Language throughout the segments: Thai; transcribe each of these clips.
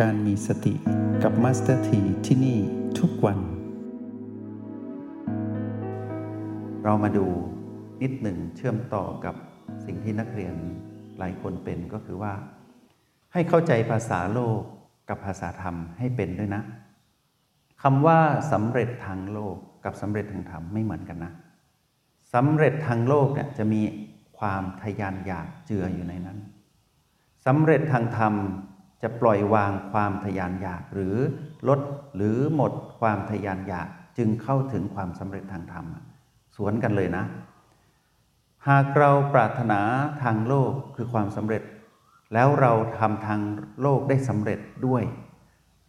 การมีสติกับมาสเตอร์ทีที่นี่ทุกวัน เรามาดูนิดหนึ่งเชื่อมต่อกับสิ่งที่นักเรียนหลายคนเป็นก็คือว่า ให้เข้าใจภาษาโลกกับภาษาธรรมให้เป็นด้วยนะคำว่าสำเร็จทางโลกกับสำเร็จทางธรรมไม่เหมือนกันนะสำเร็จทางโลกเนี่ยจะมีความทยานอยากเจืออยู่ในนั้นสำเร็จทางธรรม จะปล่อยวางความทยานอยากหรือลดหรือหมดความทยานอยากจึงเข้าถึงความสำเร็จทางธรรม สวนกันเลยนะ หากเราปรารถนาทางโลกคือความสำเร็จ แล้วเราทำทางโลกได้สำเร็จด้วย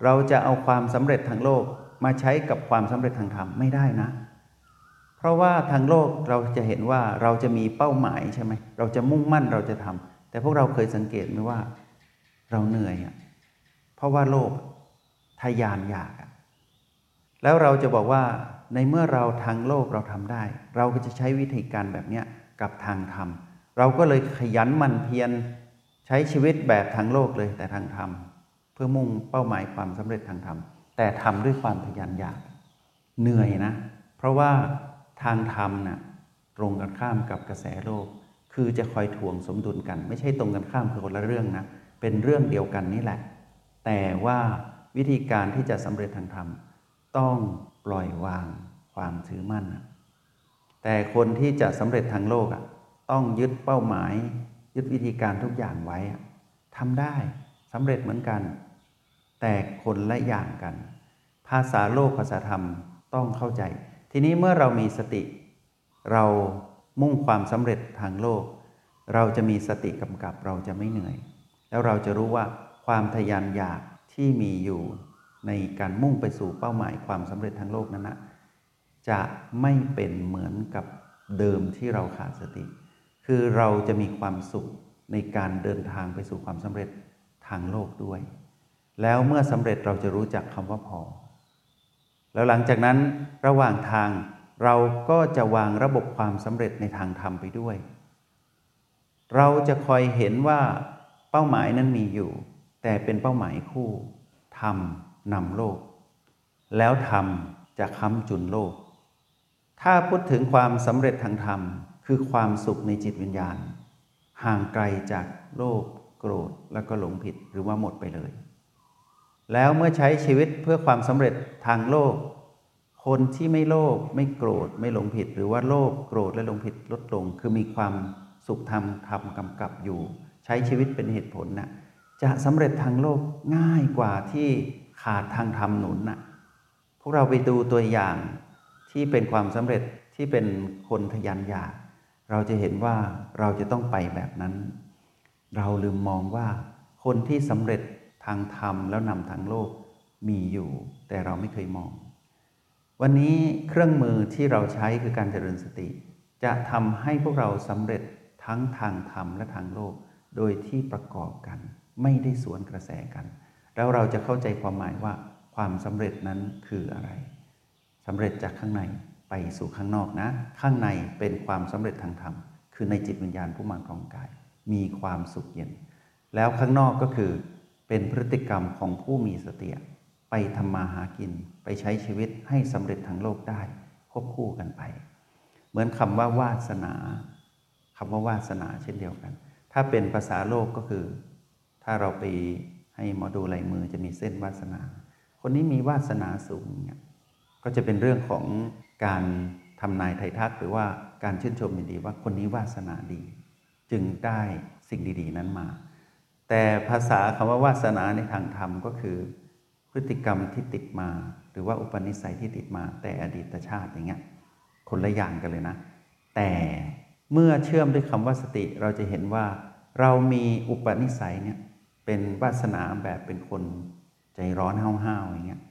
เราจะเอาความสำเร็จทางโลกมาใช้กับความสำเร็จทางธรรมไม่ได้นะ เพราะว่าทางโลกเราจะเห็นว่าเราจะมีเป้าหมายใช่ไหมเราจะมุ่งมั่นเราจะทำแต่พวกเราเคยสังเกตไหมว่า เราเหนื่อยอะเพราะว่าโลภทยานอยากอะแล้วเราจะบอกว่าในเมื่อเราทางโลกเราทำได้ เราก็จะใช้วิธีการแบบเนี้ยกับทางธรรม เราก็เลยขยันมันเพียรใช้ชีวิตแบบทางโลกเลยแต่ทางธรรม เพื่อมุ่งเป้าหมายความสำเร็จทางธรรม แต่ทำด้วยความทยานอยากเหนื่อยนะ เพราะว่าทางธรรมนะ่ะตรงกันข้ามกับกระแสโลก คือจะคอยทวงสมดุลกัน ไม่ใช่ตรงกันข้ามคือคนละเรื่องนะ เป็นเรื่องเดียวกันนี่แหละ แต่ว่าวิธีการที่จะสำเร็จทางธรรม ต้องปล่อยวางความถือมั่น แต่คนที่จะสำเร็จทางโลกอะต้องยึดเป้าหมาย ยึดวิธีการทุกอย่างไว้ทำได้สำเร็จเหมือนกัน แต่คนละอย่างกัน ภาษาโลกภาษาธรรมต้องเข้าใจ ทีนี้เมื่อเรามีสติ เรามุ่งความสำเร็จทางโลก เราจะมีสติกำกับเราจะไม่เหนื่อย แล้วเราจะรู้ว่าความทยานอยากที่มีอยู่ในการมุ่งไปสู่เป้าหมายความสำเร็จทางโลกนั้นนะจะไม่เป็นเหมือนกับเดิมที่เราขาดสติ คือเราจะมีความสุขในการเดินทางไปสู่ความสำเร็จทางโลกด้วย แล้วเมื่อสำเร็จเราจะรู้จักคำว่าพอ แล้วหลังจากนั้นระหว่างทางเราก็จะวางระบบความสำเร็จในทางธรรมไปด้วย เราจะคอยเห็นว่า เป้าหมายนั้นมีอยู่ แต่เป็นเป้าหมายคู่ทำนำโลก แล้วทำจะค้ำจุนโลก ถ้าพูดถึงความสำเร็จทางธรรม คือความสุขในจิตวิญญาณ ห่างไกลจากโลภโกรธแล้วก็หลงผิดหรือว่าหมดไปเลย แล้วเมื่อใช้ชีวิตเพื่อความสำเร็จทางโลก คนที่ไม่โลภไม่โกรธไม่หลงผิด หรือว่าโลภโกรธและหลงผิดลดลง คือมีความสุขธรรมธรรมกำกับอยู่ ใช้ชีวิตเป็นเหตุผลนะ่ะจะสำเร็จทางโลกง่ายกว่าที่ขาดทางธรรมหนุนนะ่ะพวกเราไปดูตัวอย่างที่เป็นความสำเร็จที่เป็นคนทยันอยากเราจะเห็นว่าเราจะต้องไปแบบนั้น เราลืมมองว่าคนที่สำเร็จทางธรรมแล้วนำทางโลกมีอยู่ แต่เราไม่เคยมอง วันนี้เครื่องมือที่เราใช้คือการเจริญสติ จะทำให้พวกเราสำเร็จทั้งทางธรรมและทางโลก โดยที่ประกอบกัน ไม่ได้สวนกระแสกัน แล้วเราจะเข้าใจความหมายว่าความสำเร็จนั้นคืออะไรสำเร็จจากข้างในไปสู่ข้างนอกนะ ข้างในเป็นความสำเร็จทางธรรม คือในจิตวิญญาณผู้มาครองกาย มีความสุขเย็น แล้วข้างนอกก็คือเป็นพฤติกรรมของผู้มีสติไปทำมาหากิน ไปใช้ชีวิตให้สำเร็จทางโลกได้ควบคู่กันไป เหมือนคำว่าวาสนาคำว่าวาสนาเช่นเดียวกัน ถ้าเป็นภาษาโลกก็คือ ถ้าเราไปให้หมอดูลายมือจะมีเส้นวาสนา คนนี้มีวาสนาสูงเนี่ยก็จะเป็นเรื่องของการทำนายไทยทักหรือว่าการชื่นชมยินดีว่าคนนี้วาสนาดี จึงได้สิ่งดี ๆ นั้นมา แต่ภาษาคำว่าวาสนาในทางธรรมก็คือ พฤติกรรมที่ติดมา หรือว่าอุปนิสัยที่ติดมา แต่อดีตชาติอย่างเงี้ยคนละอย่างกันเลยนะ แต่ เมื่อเชื่อมด้วยคำว่าสติเราจะเห็นว่า เรามีอุปนิสัยเนี่ยเป็นวาสนาแบบเป็นคนใจร้อนห้าวๆอย่างเงี้ย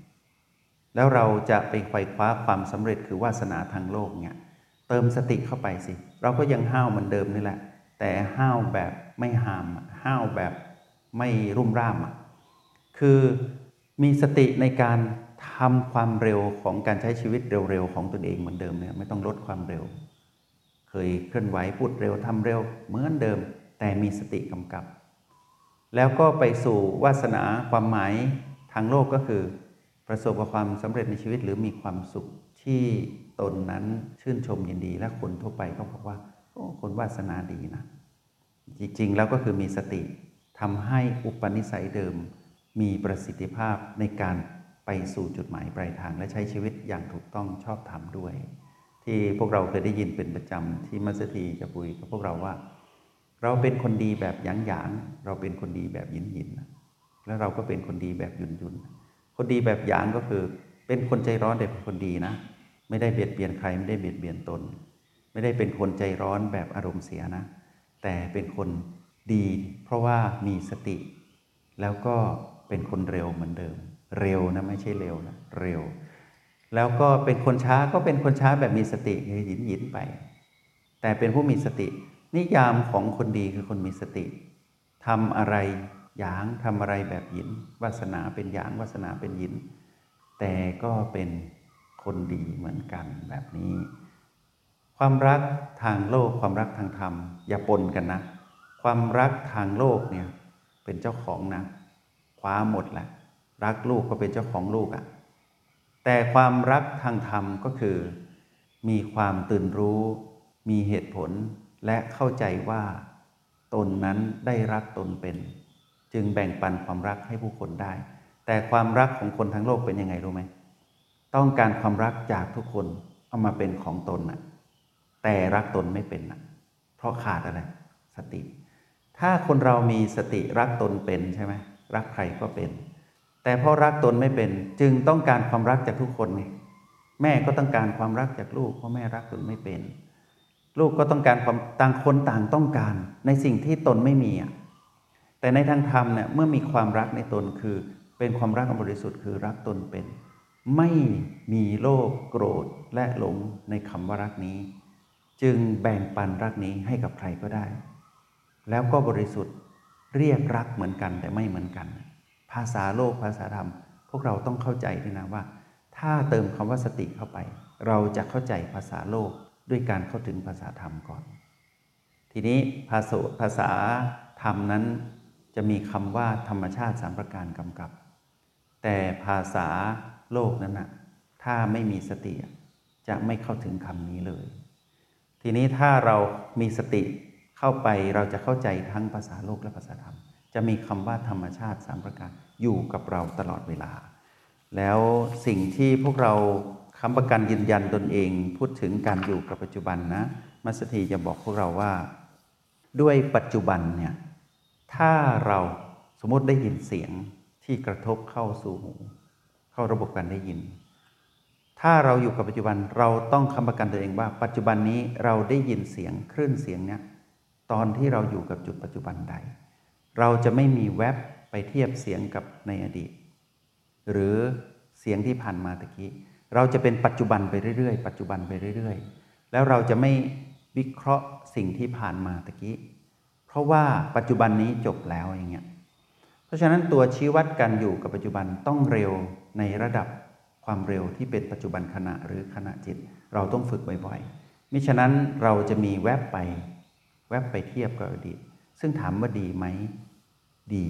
แล้วเราจะไปไขว่คว้าความสำเร็จคือวาสนาทางโลกเนี่ยเติมสติเข้าไปสิ เราก็ยังห้าวเหมือนเดิมนี่แหละ แต่ห้าวแบบไม่หามห้าวแบบไม่รุ่มร่ามอะคือมีสติในการทำความเร็วของการใช้ชีวิตเร็วๆของตนเองเหมือนเดิมเนี่ยไม่ต้องลดความเร็ว เคยเคลื่อนไหวพูดเร็วทำเร็ว เหมือนเดิม แต่มีสติกำกับ แล้วก็ไปสู่วาสนาความหมายทางโลกก็คือ ประสบกับความสำเร็จในชีวิตหรือมีความสุขที่ตนนั้นชื่นชมยินดี และคนทั่วไปก็บอกว่าโอ้คนวาสนาดีนะ จริงๆ แล้วก็คือมีสติทำให้อุปนิสัยเดิม มีประสิทธิภาพในการไปสู่จุดหมายปลายทางและใช้ชีวิตอย่างถูกต้องชอบธรรมด้วย ที่พวกเราเคยได้ยินเป็นประจำที่มัสถีจะปุยกับพวกเราว่า เราเป็นคนดีแบบหยางหยางเราเป็นคนดีแบบยินยินแล้วเราก็เป็นคนดีแบบยุนยุนคนดีแบบหยางก็คือ เป็นคนใจร้อนแต่เป็นคนดีนะ ไม่ได้เบียดเบียนใครไม่ได้เบียดเบียนตน ไม่ได้เป็นคนใจร้อนแบบอารมณ์เสียนะ แต่เป็นคนดี เพราะว่ามีสติ แล้วก็เป็นคนเร็วเหมือนเดิม เร็วนะไม่ใช่เร็วนะเร็ว แล้วก็เป็นคนช้าก็เป็นคนช้าแบบมีสติหยินหยินไป แต่เป็นผู้มีสติ นิยามของคนดีคือคนมีสติทำอะไรหยางทำอะไรแบบหยินวาสนาเป็นหยางวาสนาเป็นหยิน แต่ก็เป็นคนดีเหมือนกันแบบนี้ ความรักทางโลกความรักทางธรรม อย่าปนกันนะ ความรักทางโลกเนี่ยเป็นเจ้าของนะคว้าหมดแหละรักลูกก็เป็นเจ้าของลูกอะ่ะ แต่ความรักทางธรรมก็คือ มีความตื่นรู้ มีเหตุผลและเข้าใจว่า ตนนั้นได้รักตนเป็น จึงแบ่งปันความรักให้ผู้คนได้ แต่ความรักของคนทั้งโลกเป็นยังไงรู้ไหมต้องการความรักจากทุกคนเอามาเป็นของตนน่ะแต่รักตนไม่เป็นน่ะเพราะขาดอะไรสติ ถ้าคนเรามีสติรักตนเป็นใช่ไหมรักใครก็เป็น แต่เพราะรักตนไม่เป็นจึงต้องการความรักจากทุกคนไงแม่ก็ต้องการความรักจากลูกเพราะแม่รักตนไม่เป็น ลูกก็ต้องการความต่างคนต่างต้องการ ในสิ่งที่ตนไม่มีอะแต่ในทางธรรมเนี่ยเมื่อมีความรักในตนคือ เป็นความรักอันบริสุทธิ์คือรักตนเป็น ไม่มีโลภโกรธและหลงในคำว่ารักนี้ จึงแบ่งปันรักนี้ให้กับใครก็ได้ แล้วก็บริสุทธิ์เรียกรักเหมือนกันแต่ไม่เหมือนกัน ภาษาโลกภาษาธรรม พวกเราต้องเข้าใจด้วยนะว่า ถ้าเติมคำว่าสติเข้าไป เราจะเข้าใจภาษาโลกด้วยการเข้าถึงภาษาธรรมก่อน ทีนี้ภาษาภาษาธรรมนั้นจะมีคำว่าธรรมชาติสามประการกำกับ แต่ภาษาโลกนั้นนะถ้าไม่มีสติจะไม่เข้าถึงคำนี้เลย ทีนี้ถ้าเรามีสติเข้าไปเราจะเข้าใจทั้งภาษาโลกและภาษาธรรม จะมีคำว่าธรรมชาติสามประการอยู่กับเราตลอดเวลา แล้วสิ่งที่พวกเราคำประกันยืนยันตนเอง พูดถึงการอยู่กับปัจจุบันนะมัสถีจะบอกพวกเราว่า ด้วยปัจจุบันเนี่ยถ้าเราสมมติได้ยินเสียงที่กระทบเข้าสู่หู เข้าระบบการได้ยิน ถ้าเราอยู่กับปัจจุบันเราต้องคำประกันตัวเองว่า ปัจจุบันนี้เราได้ยินเสียงคลื่นเสียงเนี้ยตอนที่เราอยู่กับจุดปัจจุบันใด เราจะไม่มีแวบไปเทียบเสียงกับในอดีต หรือเสียงที่ผ่านมาตะกี้ เราจะเป็นปัจจุบันไปเรื่อยๆ ปัจจุบันไปเรื่อยๆ แล้วเราจะไม่วิเคราะห์สิ่งที่ผ่านมาตะกี้ เพราะว่าปัจจุบันนี้จบแล้วอย่างเงี้ย เพราะฉะนั้นตัวชี้วัดการอยู่กับปัจจุบันต้องเร็วในระดับความเร็วที่เป็นปัจจุบันขณะหรือขณะจิต เราต้องฝึกบ่อยๆ มิฉะนั้นเราจะมีแวบไป แวบไปเทียบกับอดีต ซึ่งถามว่าดีไหมดี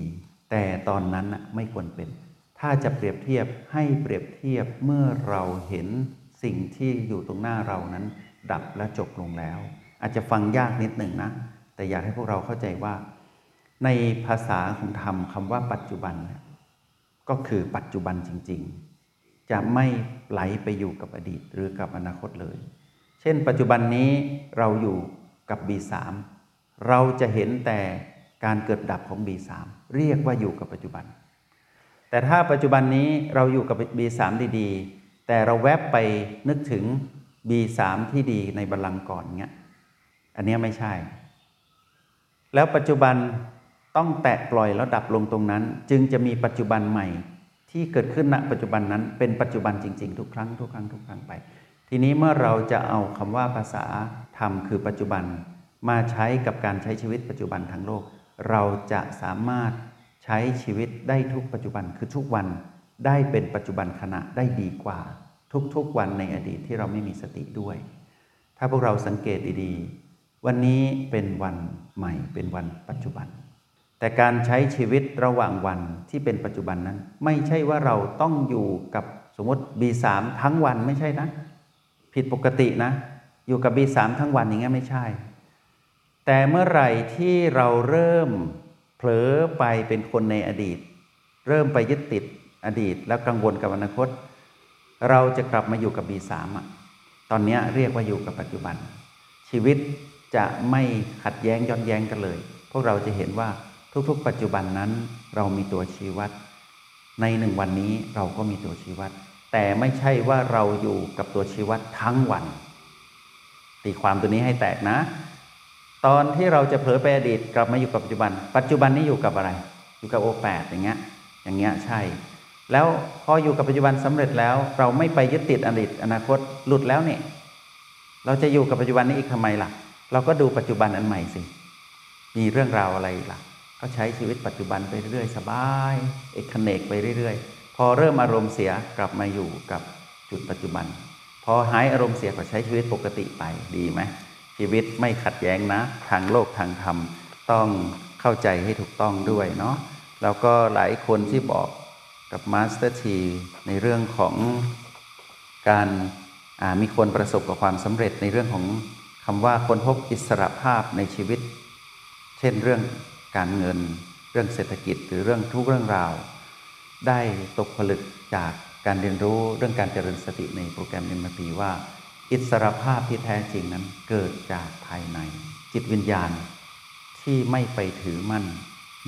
แต่ตอนนั้นไม่ควรเป็น ถ้าจะเปรียบเทียบให้เปรียบเทียบเมื่อเราเห็นสิ่งที่อยู่ตรงหน้าเรานั้น ดับและจบลงแล้ว อาจจะฟังยากนิดหนึ่งนะ แต่อยากให้พวกเราเข้าใจว่า ในภาษาของธรรมคำว่าปัจจุบัน ก็คือปัจจุบันจริง ๆ จะไม่ไหลไปอยู่กับอดีตหรือกับอนาคตเลย เช่น ปัจจุบันนี้เราอยู่กับ B3 เราจะเห็นแต่การเกิดดับของ B3 เรียกว่าอยู่กับปัจจุบัน แต่ถ้าปัจจุบันนี้เราอยู่กับ B3 ดีๆ แต่เราแวบไปนึกถึง B3 ที่ดีในบัลลังก์ก่อนเงี้ย อันนี้ไม่ใช่ แล้วปัจจุบันต้องแตะปล่อยแล้วดับลงตรงนั้น จึงจะมีปัจจุบันใหม่ที่เกิดขึ้นณปัจจุบันนั้นเป็นปัจจุบันจริง ๆ ทุกครั้งทุกครั้งทุกครั้งไป ทีนี้เมื่อเราจะเอาคำว่าภาษาธรรมคือปัจจุบัน มาใช้กับการใช้ชีวิตปัจจุบันทั้งโลก เราจะสามารถใช้ชีวิตได้ทุกปัจจุบันคือทุกวันได้เป็นปัจจุบันขณะได้ดีกว่า ทุกๆวันในอดีตที่เราไม่มีสติด้วย ถ้าพวกเราสังเกตดีๆ วันนี้เป็นวันใหม่เป็นวันปัจจุบัน แต่การใช้ชีวิตระหว่างวันที่เป็นปัจจุบันนั้น ไม่ใช่ว่าเราต้องอยู่กับสมมติ B3 ทั้งวันไม่ใช่นะ ผิดปกตินะ อยู่กับ B3 ทั้งวันอย่างเงี้ยไม่ใช่ แต่เมื่อไหร่ที่เราเริ่มเผลอไปเป็นคนในอดีต เริ่มไปยึดติดอดีตแล้วกังวลกับอนาคต เราจะกลับมาอยู่กับ B3 อะตอนนี้เรียกว่าอยู่กับปัจจุบัน ชีวิตจะไม่ขัดแย้งย้อนแย้งกันเลย พวกเราจะเห็นว่าทุกๆ ปัจจุบันนั้นเรามีตัวชี้วัด ในหนึ่งวันนี้เราก็มีตัวชี้วัด แต่ไม่ใช่ว่าเราอยู่กับตัวชี้วัดทั้งวัน ตีความตัวนี้ให้แตกนะ ตอนที่เราจะเผลอไปอดีตกลับมาอยู่กับปัจจุบัน ปัจจุบันนี้อยู่กับอะไร อยู่กับโอแปดอย่างเงี้ย อย่างเงี้ยใช่ แล้วพออยู่กับปัจจุบันสำเร็จแล้ว เราไม่ไปยึดติดอดีตอนาคตหลุดแล้วเนี่ยเราจะอยู่กับปัจจุบันนี้อีกทำไมล่ะ เราก็ดูปัจจุบันอันใหม่สิ มีเรื่องราวอะไรล่ะ ก็ใช้ชีวิตปัจจุบันไปเรื่อยสบาย เอกเนกไปเรื่อยพอเริ่มอารมณ์เสียกลับมาอยู่กับจุดปัจจุบัน พอหายอารมณ์เสียก็ใช้ชีวิตปกติไปดีไหม ชีวิตไม่ขัดแย้งนะ ทางโลกทางธรรมต้องเข้าใจให้ถูกต้องด้วยเนาะแล้วก็หลายคนที่บอกกับมาสเตอร์ทีในเรื่องของการมีคนประสบกับความสำเร็จในเรื่องของคำว่าค้นพบอิสรภาพในชีวิต เช่นเรื่องการเงิน เรื่องเศรษฐกิจหรือเรื่องทุกเรื่องราว ได้ตกผลึกจากการเรียนรู้เรื่องการเจริญสติในโปรแกรมเอ็มพีว่า อิสรภาพที่แท้จริงนั้นเกิดจากภายใน จิตวิญญาณที่ไม่ไปถือมั่น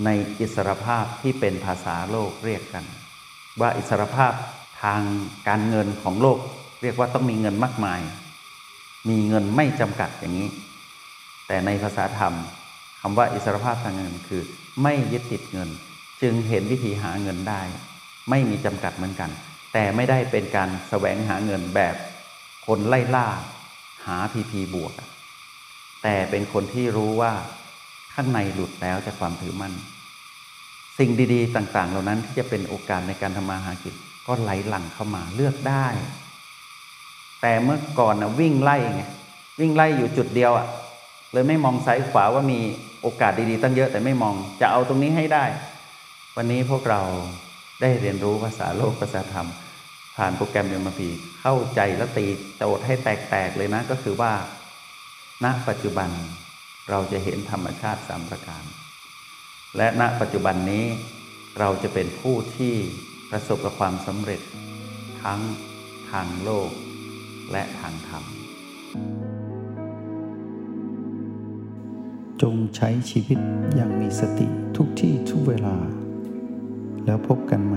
ในอิสรภาพที่เป็นภาษาโลกเรียกกัน ว่าอิสรภาพทางการเงินของโลก เรียกว่าต้องมีเงินมากมาย มีเงินไม่จำกัดอย่างนี้ แต่ในภาษาธรรมคำว่าอิสรภาพทางเงินคือ ไม่ยึดติดเงิน จึงเห็นวิธีหาเงินได้ ไม่มีจำกัดเหมือนกัน แต่ไม่ได้เป็นการแสวงหาเงินแบบ คนไล่ล่าหาพีพีบวก แต่เป็นคนที่รู้ว่าข้างในหลุดแล้วจากความถือมั่น สิ่งดีๆ ต่าง ๆ เหล่านั้นที่จะเป็นโอกาสในการทำมาหากินก็ไหลหลั่งเข้ามาเลือกได้ แต่เมื่อก่อนนะวิ่งไล่ไงวิ่งไล่อยู่จุดเดียวอะ่ะเลยไม่มองซ้ายขวาว่ามีโอกาสดีๆ ตั้งเยอะแต่ไม่มองจะเอาตรงนี้ให้ได้ วันนี้พวกเราได้เรียนรู้ภาษาโลกภาษาธรรม ผ่านโปรแกรมเอ็มพีเข้าใจและตีโจทย์ให้แตกๆเลยนะ ก็คือว่า ณปัจจุบันเราจะเห็นธรรมชาติสามประการ และณปัจจุบันนี้เราจะเป็นผู้ที่ประสบกับความสำเร็จ ทั้งทางโลก และทางธรรม จงใช้ชีวิตอย่างมีสติทุกที่ทุกเวลา แล้วพบกันใหม่